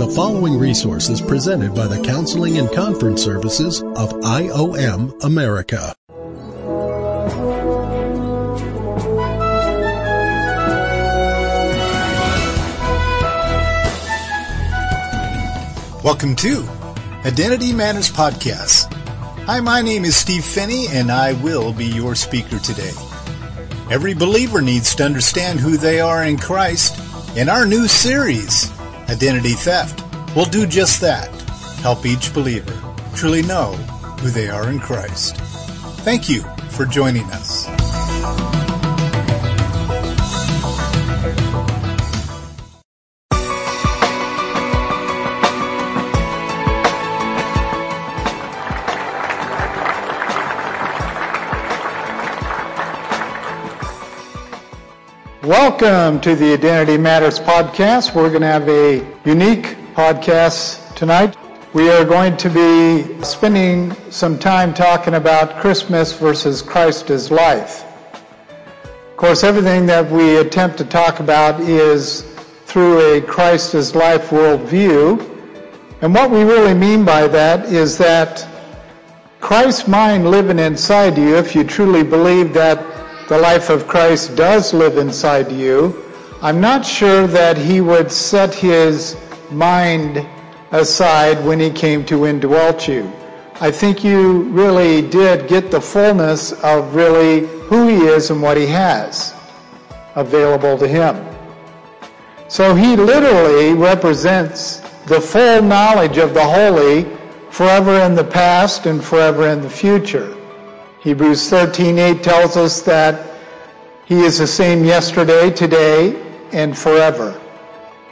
The following resource is presented by the Counseling and Conference Services of IOM America. Welcome to Identity Matters Podcast. Hi, my name is Steve Phinney, and I will be your speaker today. Every believer needs to understand who they are in Christ. In our new series, Identity Theft, will do just that. Help each believer truly know who they are in Christ. Thank you for joining us. Welcome to the Identity Matters podcast. We're going to have a unique podcast tonight. We are going to be spending some time talking about Christmas versus Christ as life. Of course, everything that we attempt to talk about is through a Christ as life worldview. And what we really mean by that is that Christ's mind living inside you, if you truly believe that the life of Christ does live inside you, I'm not sure that he would set his mind aside when he came to indwelt you. I think you really did get the fullness of really who he is and what he has available to him. So he literally represents the full knowledge of the holy forever in the past and forever in the future. Hebrews 13:8 tells us that he is the same yesterday, today, and forever.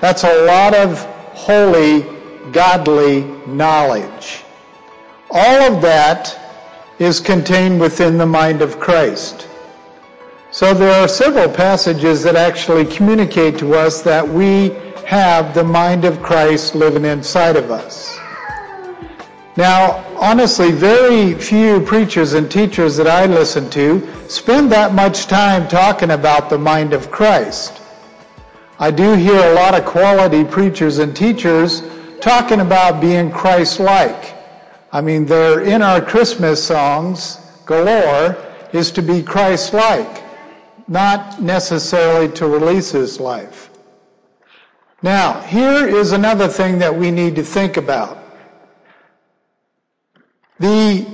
That's a lot of holy, godly knowledge. All of that is contained within the mind of Christ. So there are several passages that actually communicate to us that we have the mind of Christ living inside of us. Now, honestly, very few preachers and teachers that I listen to spend that much time talking about the mind of Christ. I do hear a lot of quality preachers and teachers talking about being Christ-like. I mean, they're in our Christmas songs galore is to be Christ-like, not necessarily to release his life. Now, here is another thing that we need to think about. The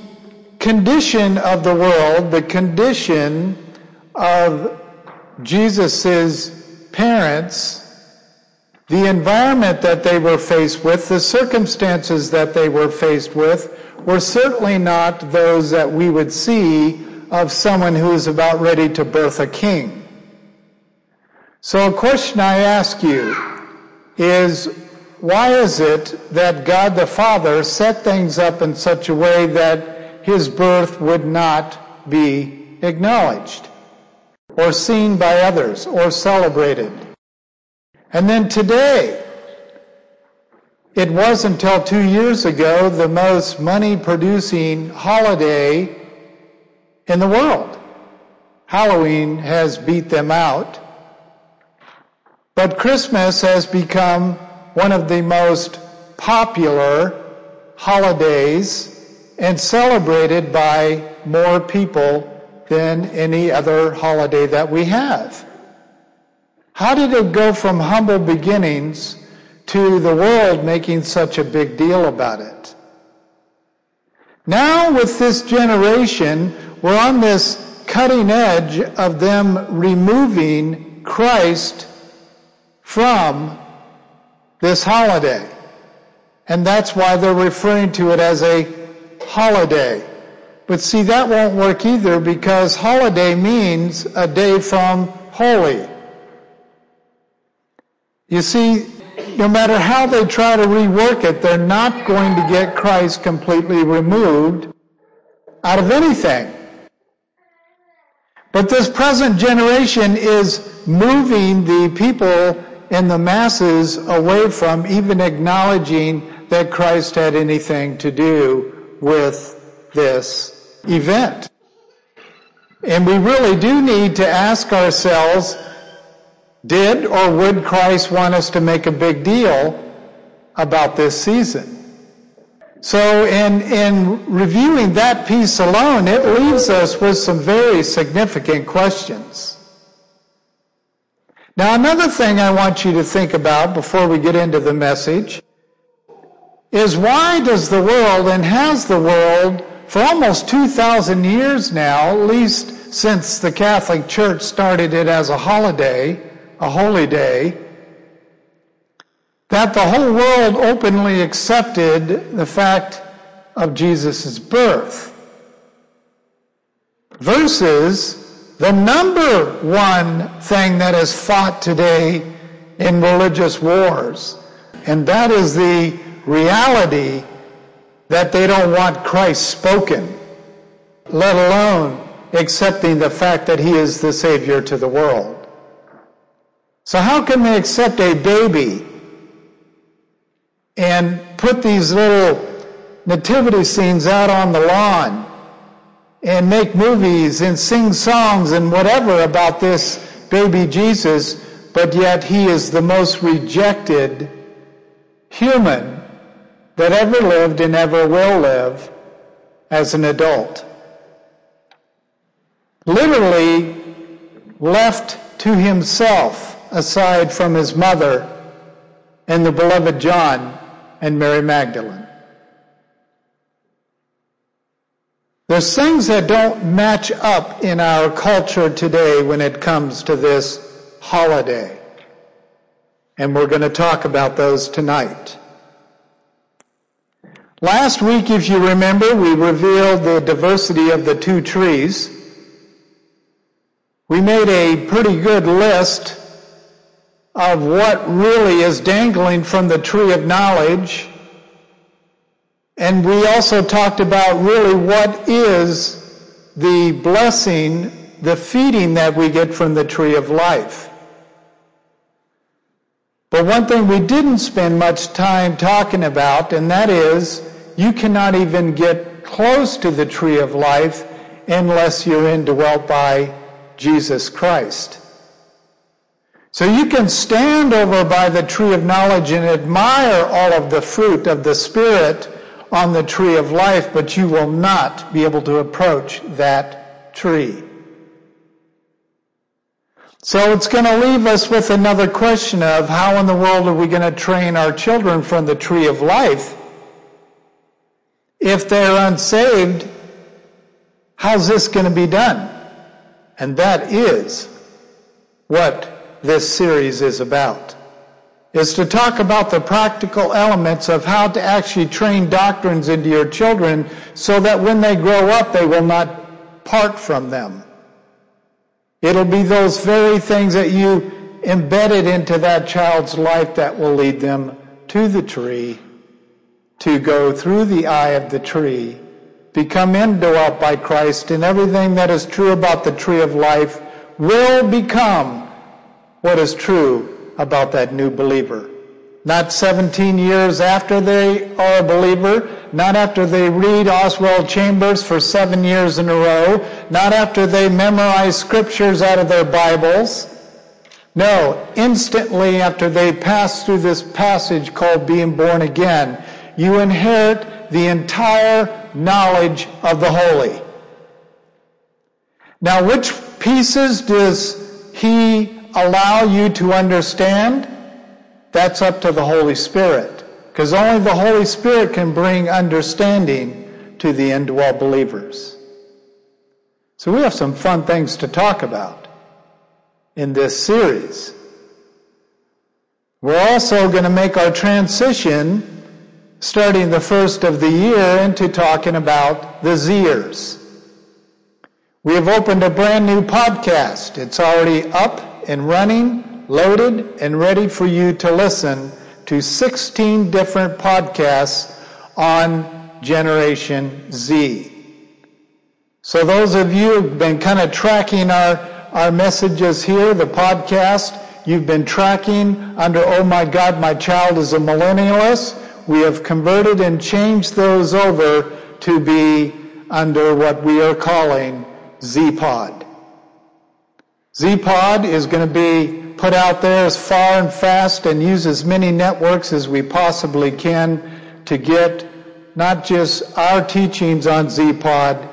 condition of the world, the condition of Jesus' parents, the environment that they were faced with, the circumstances that they were faced with, were certainly not those that we would see of someone who is about ready to birth a king. So a question I ask you is, why is it that God the Father set things up in such a way that his birth would not be acknowledged or seen by others or celebrated? And then today, it was until two years ago the most money producing holiday in the world. Halloween has beat them out. But Christmas has become one of the most popular holidays and celebrated by more people than any other holiday that we have. How did it go from humble beginnings to the world making such a big deal about it? Now with this generation, we're on this cutting edge of them removing Christ from this holiday. And that's why they're referring to it as a holiday. But see, that won't work either because holiday means a day from holy. You see, no matter how they try to rework it, they're not going to get Christ completely removed out of anything. But this present generation is moving the people and the masses away from even acknowledging that Christ had anything to do with this event. And we really do need to ask ourselves, did or would Christ want us to make a big deal about this season. So in, in reviewing that piece alone, it leaves us with some very significant questions. Now another thing I want you to think about before we get into the message is why does the world and has the world for almost 2,000 years now, at least since the Catholic Church started it as a holiday, a holy day, that the whole world openly accepted the fact of Jesus' birth versus the number one thing that is fought today in religious wars, and that is the reality that they don't want Christ spoken, let alone accepting the fact that he is the Savior to the world. So how can they accept a baby and put these little nativity scenes out on the lawn and make movies and sing songs and whatever about this baby Jesus, but yet he is the most rejected human that ever lived and ever will live as an adult. Literally left to himself aside from his mother and the beloved John and Mary Magdalene. There's things that don't match up in our culture today when it comes to this holiday. And we're going to talk about those tonight. Last week, if you remember, we revealed the diversity of the two trees. We made a pretty good list of what really is dangling from the tree of knowledge. And we also talked about really what is the blessing, the feeding that we get from the tree of life. But one thing we didn't spend much time talking about, and that is you cannot even get close to the tree of life unless you're indwelt by Jesus Christ. So you can stand over by the tree of knowledge and admire all of the fruit of the Spirit on the tree of life, but you will not be able to approach that tree. So it's going to leave us with another question of how in the world are we going to train our children from the tree of life? If they're unsaved, how's this going to be done? And that is what this series is about, is to talk about the practical elements of how to actually train doctrines into your children so that when they grow up, they will not part from them. It'll be those very things that you embedded into that child's life that will lead them to the tree, to go through the eye of the tree, become indwelt by Christ, and everything that is true about the tree of life will become what is true about that new believer. Not 17 years after they are a believer, not after they read Oswald Chambers for seven years in a row, not after they memorize scriptures out of their Bibles. No, instantly after they pass through this passage called being born again, you inherit the entire knowledge of the holy. Now, which pieces does he allow you to understand, that's up to the Holy Spirit. Because only the Holy Spirit can bring understanding to the indwelt believers. So we have some fun things to talk about in this series. We're also going to make our transition starting the first of the year into talking about the Zers. We have opened a brand new podcast. It's already up and running, loaded, and ready for you to listen to 16 different podcasts on Generation Z. So those of you who've been kind of tracking our, our messages here, the podcast, you've been tracking under, oh my God, my child is a millennialist. We have converted and changed those over to be under what we are calling Z-Pod. Z-Pod is going to be put out there as far and fast and use as many networks as we possibly can to get not just our teachings on Z-Pod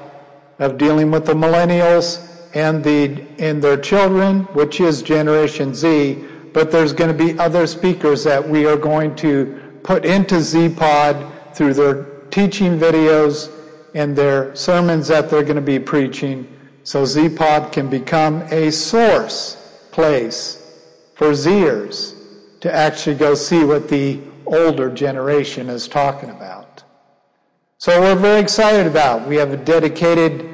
of dealing with the millennials and the and their children, which is Generation Z, but there's going to be other speakers that we are going to put into Z-Pod through their teaching videos and their sermons that they're going to be preaching so Z-Pod can become a source place for Zers to actually go see what the older generation is talking about. So we're very excited about. We have a dedicated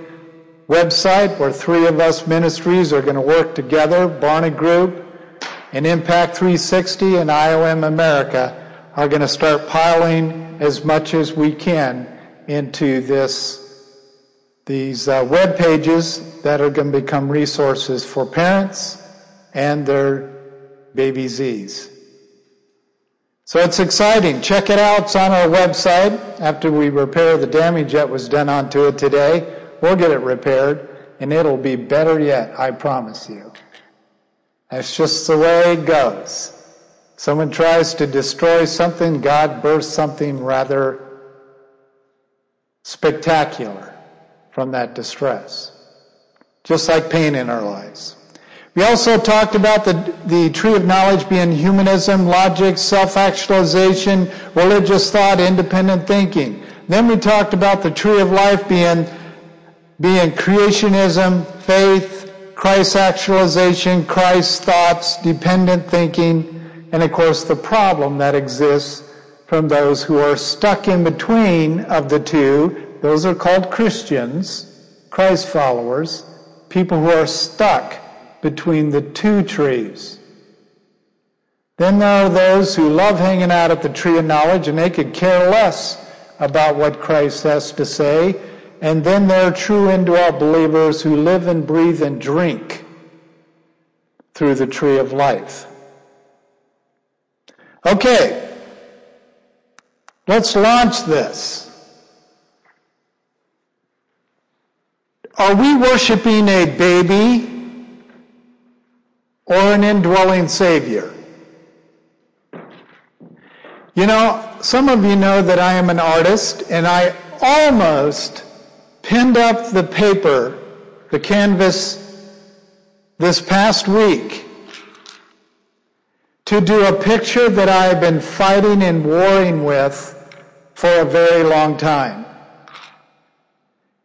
website where three of us ministries are going to work together. Barna Group and Impact 360 and IOM America are going to start piling as much as we can into this these uh, web pages that are going to become resources for parents and their baby Z's. So it's exciting. Check it out. It's on our website. After we repair the damage that was done onto it today, we'll get it repaired and it'll be better yet, I promise you. That's just the way it goes. Someone tries to destroy something, God bursts something rather spectacular from that distress. Just like pain in our lives. We also talked about the, the tree of knowledge being humanism, logic, self-actualization, religious thought, independent thinking. Then we talked about the tree of life being, being creationism, faith, Christ actualization, Christ thoughts, dependent thinking, and of course the problem that exists from those who are stuck in between of the two. Those are called Christians, Christ followers, people who are stuck between the two trees. Then there are those who love hanging out at the tree of knowledge and they could care less about what Christ has to say. And then there are true indwelt believers who live and breathe and drink through the tree of life. Okay, let's launch this. Are we worshiping a baby or an indwelling Savior. You know, some of you know that I am an artist, and I almost pinned up the paper, the canvas, this past week to do a picture that I have been fighting and warring with for a very long time.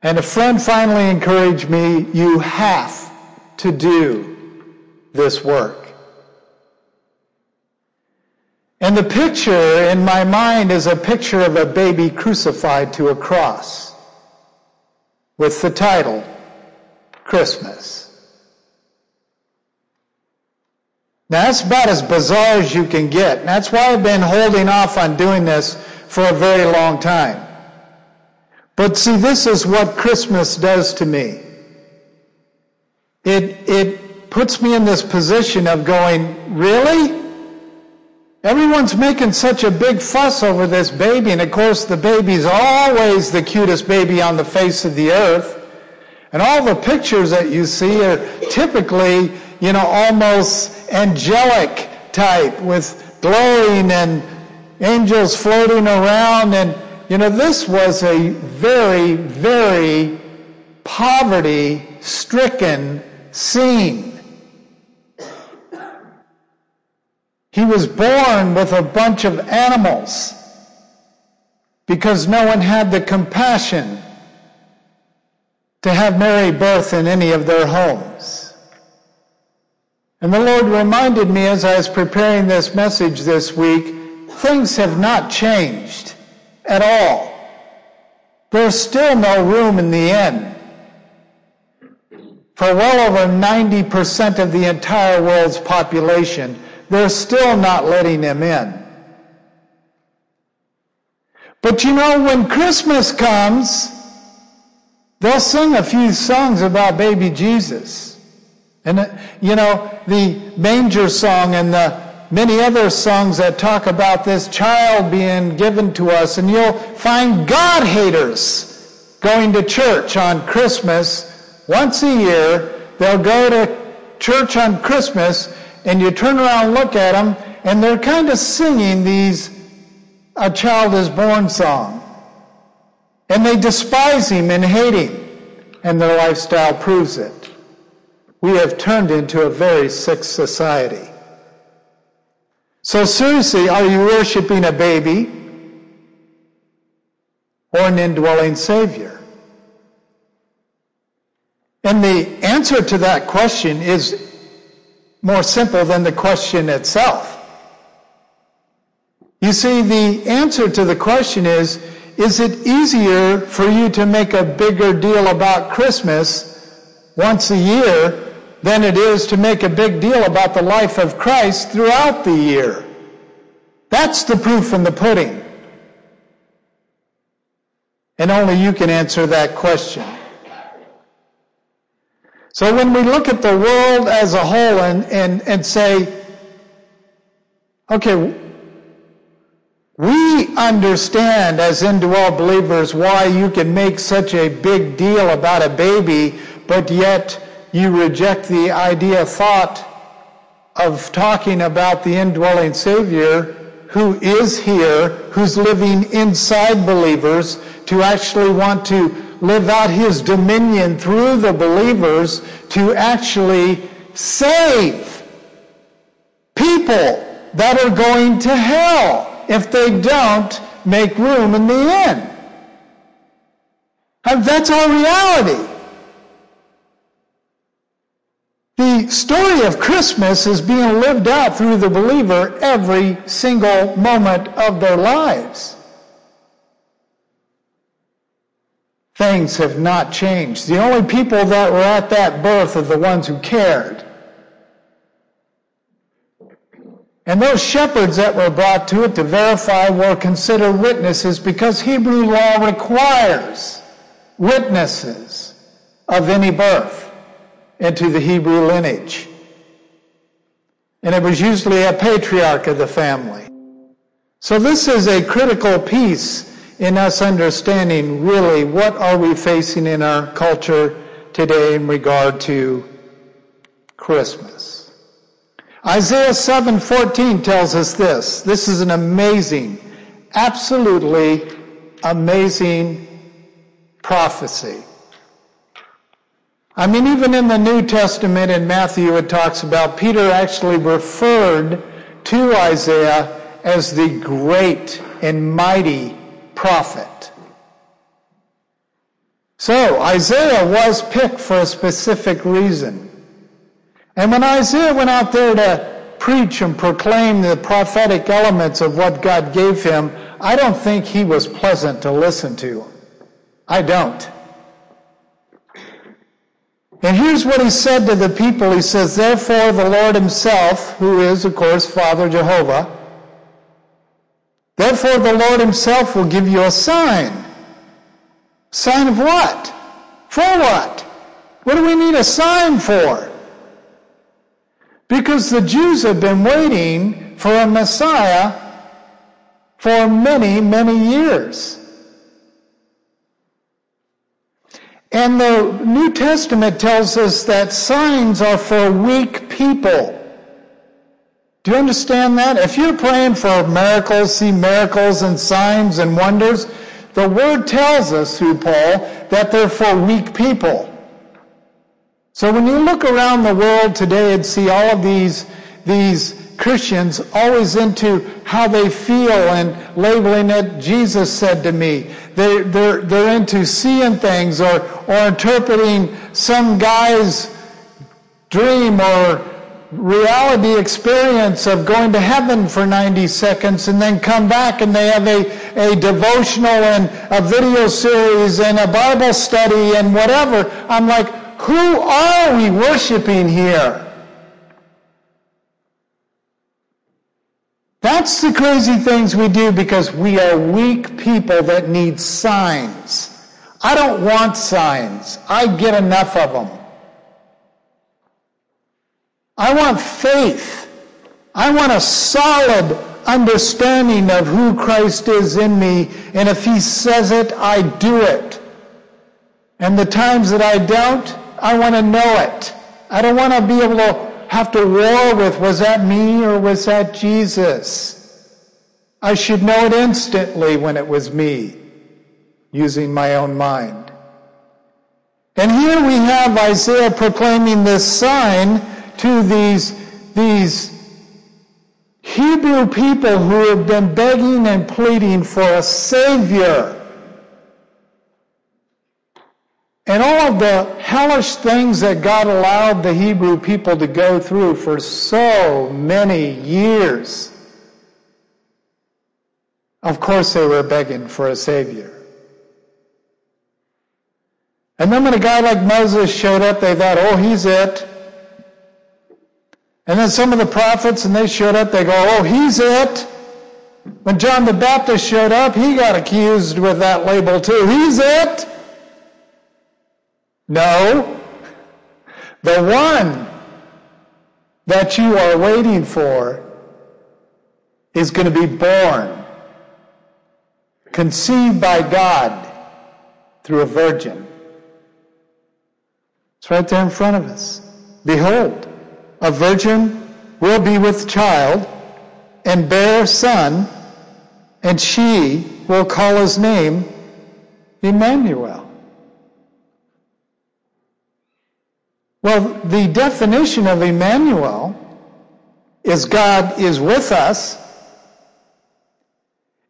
And a friend finally encouraged me, you have to do this work. And the picture in my mind is a picture of a baby crucified to a cross with the title, Christmas. Now that's about as bizarre as you can get. And that's why I've been holding off on doing this for a very long time. But see, this is what Christmas does to me. It, it puts me in this position of going, really? Everyone's making such a big fuss over this baby, and of course the baby's always the cutest baby on the face of the earth. And all the pictures that you see are typically, you know, almost angelic type with glowing and angels floating around. And, you know, this was a very, very poverty stricken scene. He was born with a bunch of animals because no one had the compassion to have Mary birth in any of their homes. And the Lord reminded me as I was preparing this message this week, things have not changed at all. There's still no room in the inn for well over 90% of the entire world's population they're still not letting them in. But you know, when Christmas comes, they'll sing a few songs about baby Jesus. And, uh, you know, the manger song and the many other songs that talk about this child being given to us. And you'll find God haters going to church on Christmas once a year. They'll go to church on Christmas and you turn around and look at them, and they're kind of singing these A Child is Born song. And they despise him and hate him, and their lifestyle proves it. We have turned into a very sick society. So seriously, are you worshiping a baby or an indwelling Savior? And the answer to that question is more simple than the question itself. You see, the answer to the question is, is it easier for you to make a bigger deal about Christmas once a year than it is to make a big deal about the life of Christ throughout the year? That's the proof in the pudding. And only you can answer that question. So when we look at the world as a whole and, and, and say, okay, we understand as indwell believers why you can make such a big deal about a baby, but yet you reject the idea, thought of talking about the indwelling Savior who is here, who's living inside believers, to actually want to live out his dominion through the believers to actually save people that are going to hell if they don't make room in the inn. And that's our reality. The story of Christmas is being lived out through the believer every single moment of their lives. Things have not changed. The only people that were at that birth are the ones who cared. And those shepherds that were brought to it to verify were considered witnesses because Hebrew law requires witnesses of any birth into the Hebrew lineage. And it was usually a patriarch of the family. So this is a critical piece in us understanding really what are we facing in our culture today in regard to Christmas. Isaiah 7:14 tells us this. This is an amazing, absolutely amazing prophecy. I mean, even in the New Testament in Matthew, it talks about Peter actually referred to Isaiah as the great and mighty prophet. So Isaiah was picked for a specific reason. And when Isaiah went out there to preach and proclaim the prophetic elements of what God gave him, I don't think he was pleasant to listen to. I don't. And here's what he said to the people. He says, Therefore the Lord himself, who is, of course, Father Jehovah, Therefore, the Lord Himself will give you a sign. Sign of what? For what? What do we need a sign for? Because the Jews have been waiting for a Messiah for many, many years. And the New Testament tells us that signs are for weak people. Do you understand that? If you're praying for miracles, see miracles and signs and wonders, the word tells us through Paul that they're for weak people. So when you look around the world today and see all of these, these Christians always into how they feel and labeling it, Jesus said to me. They, they're, they're into seeing things or, or interpreting some guy's dream or reality experience of going to heaven for 90 seconds and then come back and they have a, a devotional and a video series and a Bible study and whatever. I'm like, who are we worshiping here? That's the crazy things we do because we are weak people that need signs. I don't want signs. I get enough of them. I want faith. I want a solid understanding of who Christ is in me. And if he says it, I do it. And the times that I don't, I want to know it. I don't want to be able to have to war with, was that me or was that Jesus? I should know it instantly when it was me, using my own mind. And here we have Isaiah proclaiming this sign to these, these Hebrew people who have been begging and pleading for a Savior. And all of the hellish things that God allowed the Hebrew people to go through for so many years. Of course, they were begging for a Savior. And then when a guy like Moses showed up, they thought, oh, he's it. And then some of the prophets, and they showed up, they go, oh, he's it. When John the Baptist showed up, he got accused with that label too. He's it. No. The one that you are waiting for is going to be born, conceived by God through a virgin. It's right there in front of us. Behold, a virgin will be with child and bear a son, and she will call his name Emmanuel. Well, the definition of Emmanuel is God is with us.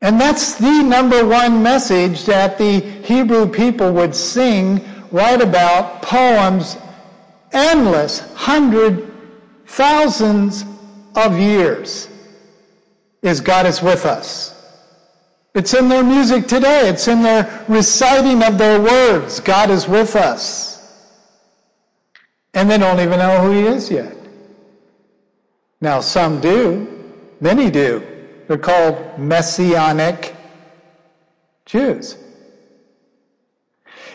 And that's the number one message that the Hebrew people would sing, write about, poems, endless, hundred thousands of years is God is with us. It's in their music today. It's in their reciting of their words. God is with us. And they don't even know who he is yet. Now, some do. Many do. They're called Messianic Jews.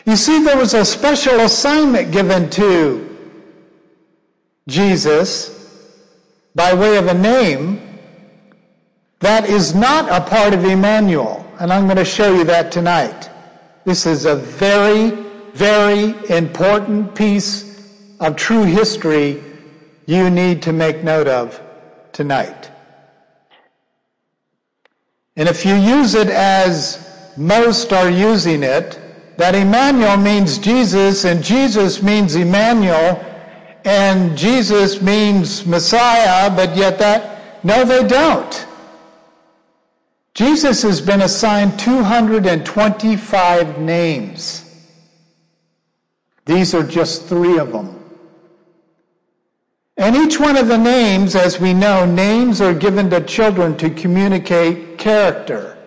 You see, there was a special assignment given to Jesus by way of a name that is not a part of Emmanuel. And I'm going to show you that tonight. This is a very, very important piece of true history you need to make note of tonight. And if you use it as most are using it, that Emmanuel means Jesus and Jesus means Emmanuel, and Jesus means Messiah, but yet that, no, they don't. Jesus has been assigned 225 names. These are just three of them. And each one of the names, as we know, names are given to children to communicate character.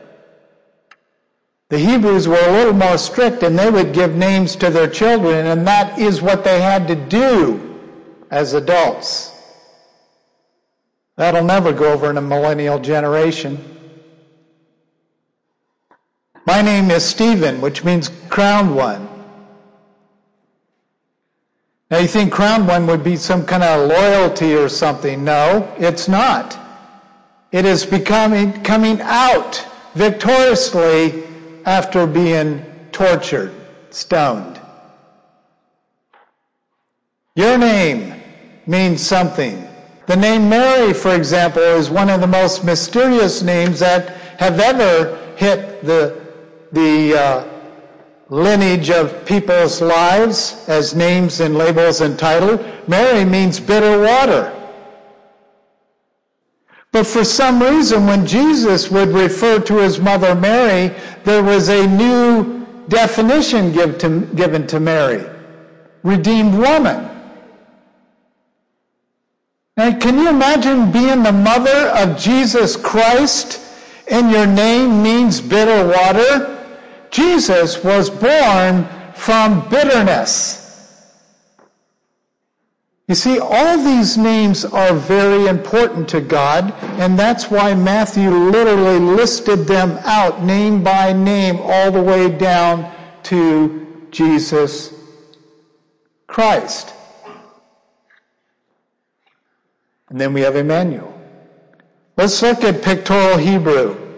The Hebrews were a little more strict and they would give names to their children, and that is what they had to do as adults. That'll never go over in a millennial generation. My name is Stephen, which means crowned one. Now you think crowned one would be some kind of loyalty or something. No, it's not. It is becoming coming out victoriously after being tortured, stoned. Your name means something. The name Mary, for example, is one of the most mysterious names that have ever hit the, the uh, lineage of people's lives as names and labels and title. Mary means bitter water. But for some reason, when Jesus would refer to his mother Mary, there was a new definition give to, given to Mary redeemed woman. Now, can you imagine being the mother of Jesus Christ and your name means bitter water? Jesus was born from bitterness. You see, all these names are very important to God, and that's why Matthew literally listed them out name by name all the way down to Jesus Christ. And then we have Emmanuel. Let's look at pictorial Hebrew.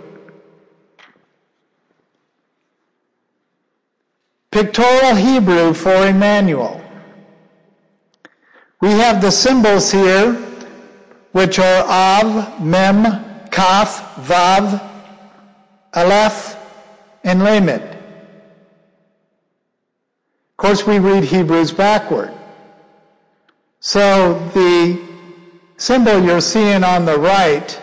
Pictorial Hebrew for Emmanuel. We have the symbols here, which are Av, Mem, Kaf, Vav, Aleph, and Lamed. Of course, we read Hebrews backward. So the symbol you're seeing on the right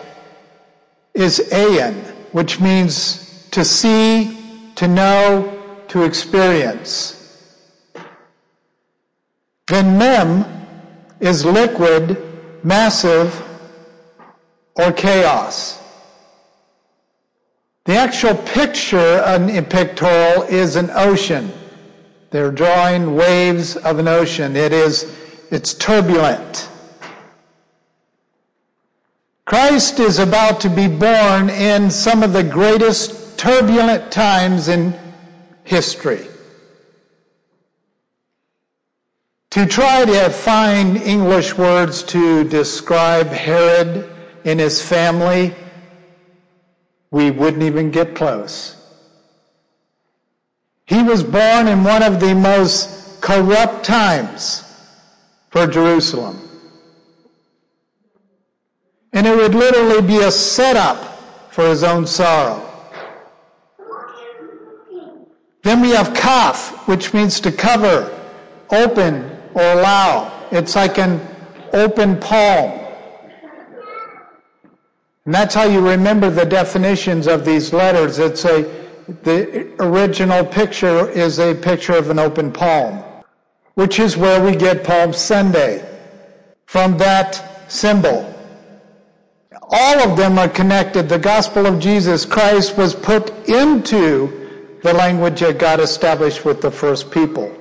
is Ayin, which means to see, to know, to experience. Then Mem is liquid, massive, or chaos. The actual picture in pictorial is an ocean. They're drawing waves of an ocean. It is, it's turbulent. Christ is about to be born in some of the greatest turbulent times in history. To try to find English words to describe Herod and his family, we wouldn't even get close. He was born in one of the most corrupt times for Jerusalem. And it would literally be a setup for his own sorrow. Then we have kaf, which means to cover, open, or allow. It's like an open palm. And that's how you remember the definitions of these letters. It's a the original picture is a picture of an open palm, which is where we get Palm Sunday from that symbol. All of them are connected. The gospel of Jesus Christ was put into the language that God established with the first people.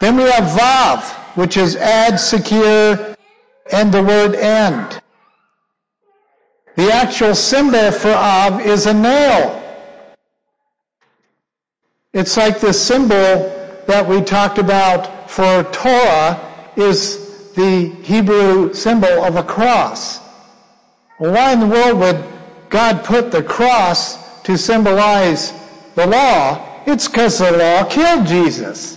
Then we have Vav, which is add, secure, and the word end. The actual symbol for Av is a nail. It's like the symbol that we talked about for Torah is the Hebrew symbol of a cross. Why in the world would God put the cross to symbolize the law? It's because the law killed Jesus.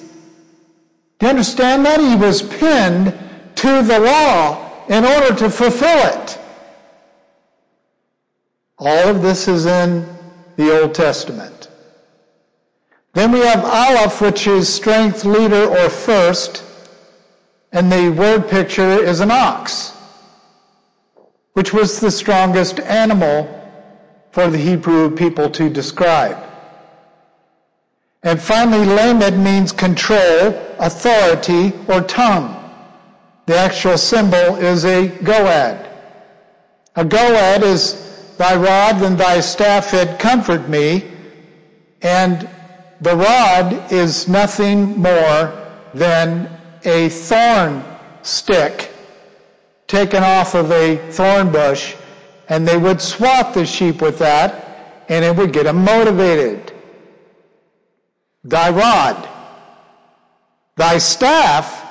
Do you understand that? He was pinned to the law in order to fulfill it. All of this is in the Old Testament. Then we have Aleph, which is strength, leader, or first. And the word picture is an ox, which was the strongest animal for the Hebrew people to describe. And finally, lamed means control, authority, or tongue. The actual symbol is a goad. A goad is thy rod and thy staff it comfort me. And the rod is nothing more than a thorn stick taken off of a thorn bush, and they would swat the sheep with that, and it would get them motivated. Thy rod, thy staff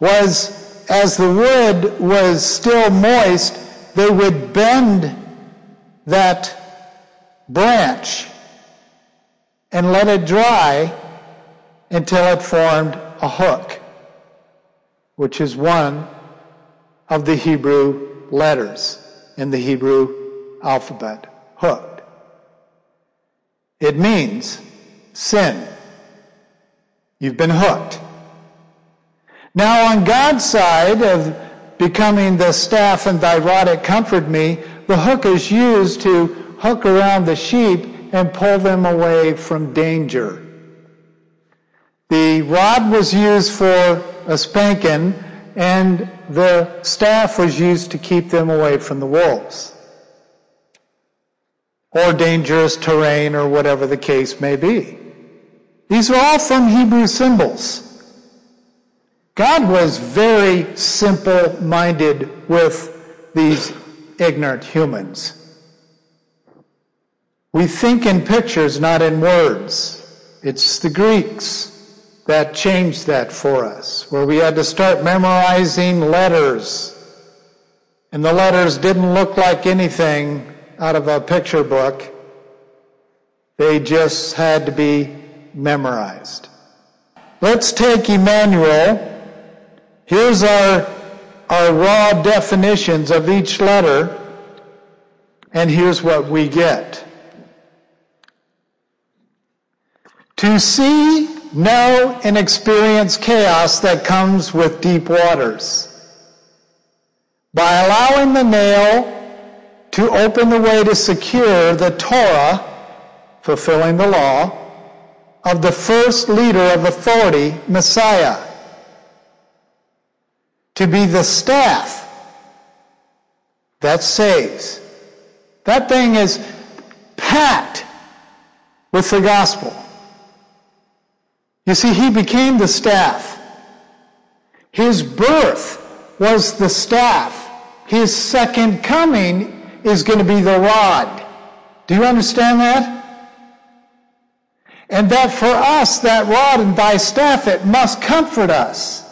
was, as the wood was still moist, they would bend that branch and let it dry until it formed a hook, which is one of the Hebrew letters in the Hebrew alphabet, hooked. It means sin. You've been hooked. Now on God's side of becoming the staff and thy rod it comfort me, the hook is used to hook around the sheep and pull them away from danger. The rod was used for a spanking, and the staff was used to keep them away from the wolves or dangerous terrain or whatever the case may be. These are all from Hebrew symbols. God was very simple minded with these ignorant humans. We think in pictures, not in words. It's the Greeks that changed that for us, where we had to start memorizing letters. And the letters didn't look like anything out of a picture book. They just had to be memorized. Let's take Emmanuel, Here's our, our raw definitions of each letter, and here's what we get. To see, know, and experience chaos that comes with deep waters. By allowing the nail to open the way to secure the Torah, fulfilling the law, of the first leader of authority, Messiah. To be the staff that saves. That thing is packed with the gospel. You see, he became the staff. His birth was the staff. His second coming is going to be the rod. Do you understand that? And that for us, that rod and thy staff, it must comfort us.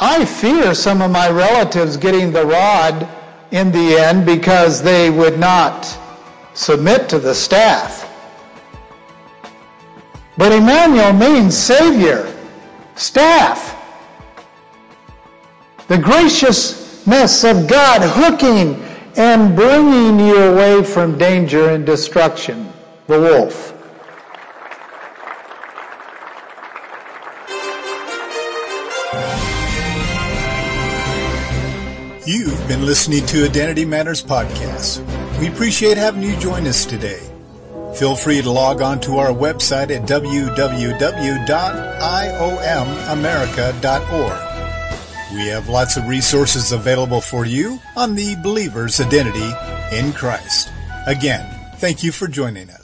I fear some of my relatives getting the rod in the end because they would not submit to the staff. But Emmanuel means Savior, staff. The graciousness of God hooking and bringing you away from danger and destruction, the wolf. You've been listening to Identity Matters Podcast. We appreciate having you join us today. Feel free to log on to our website at www.iomamerica.org. We have lots of resources available for you on the believer's identity in Christ. Again, thank you for joining us.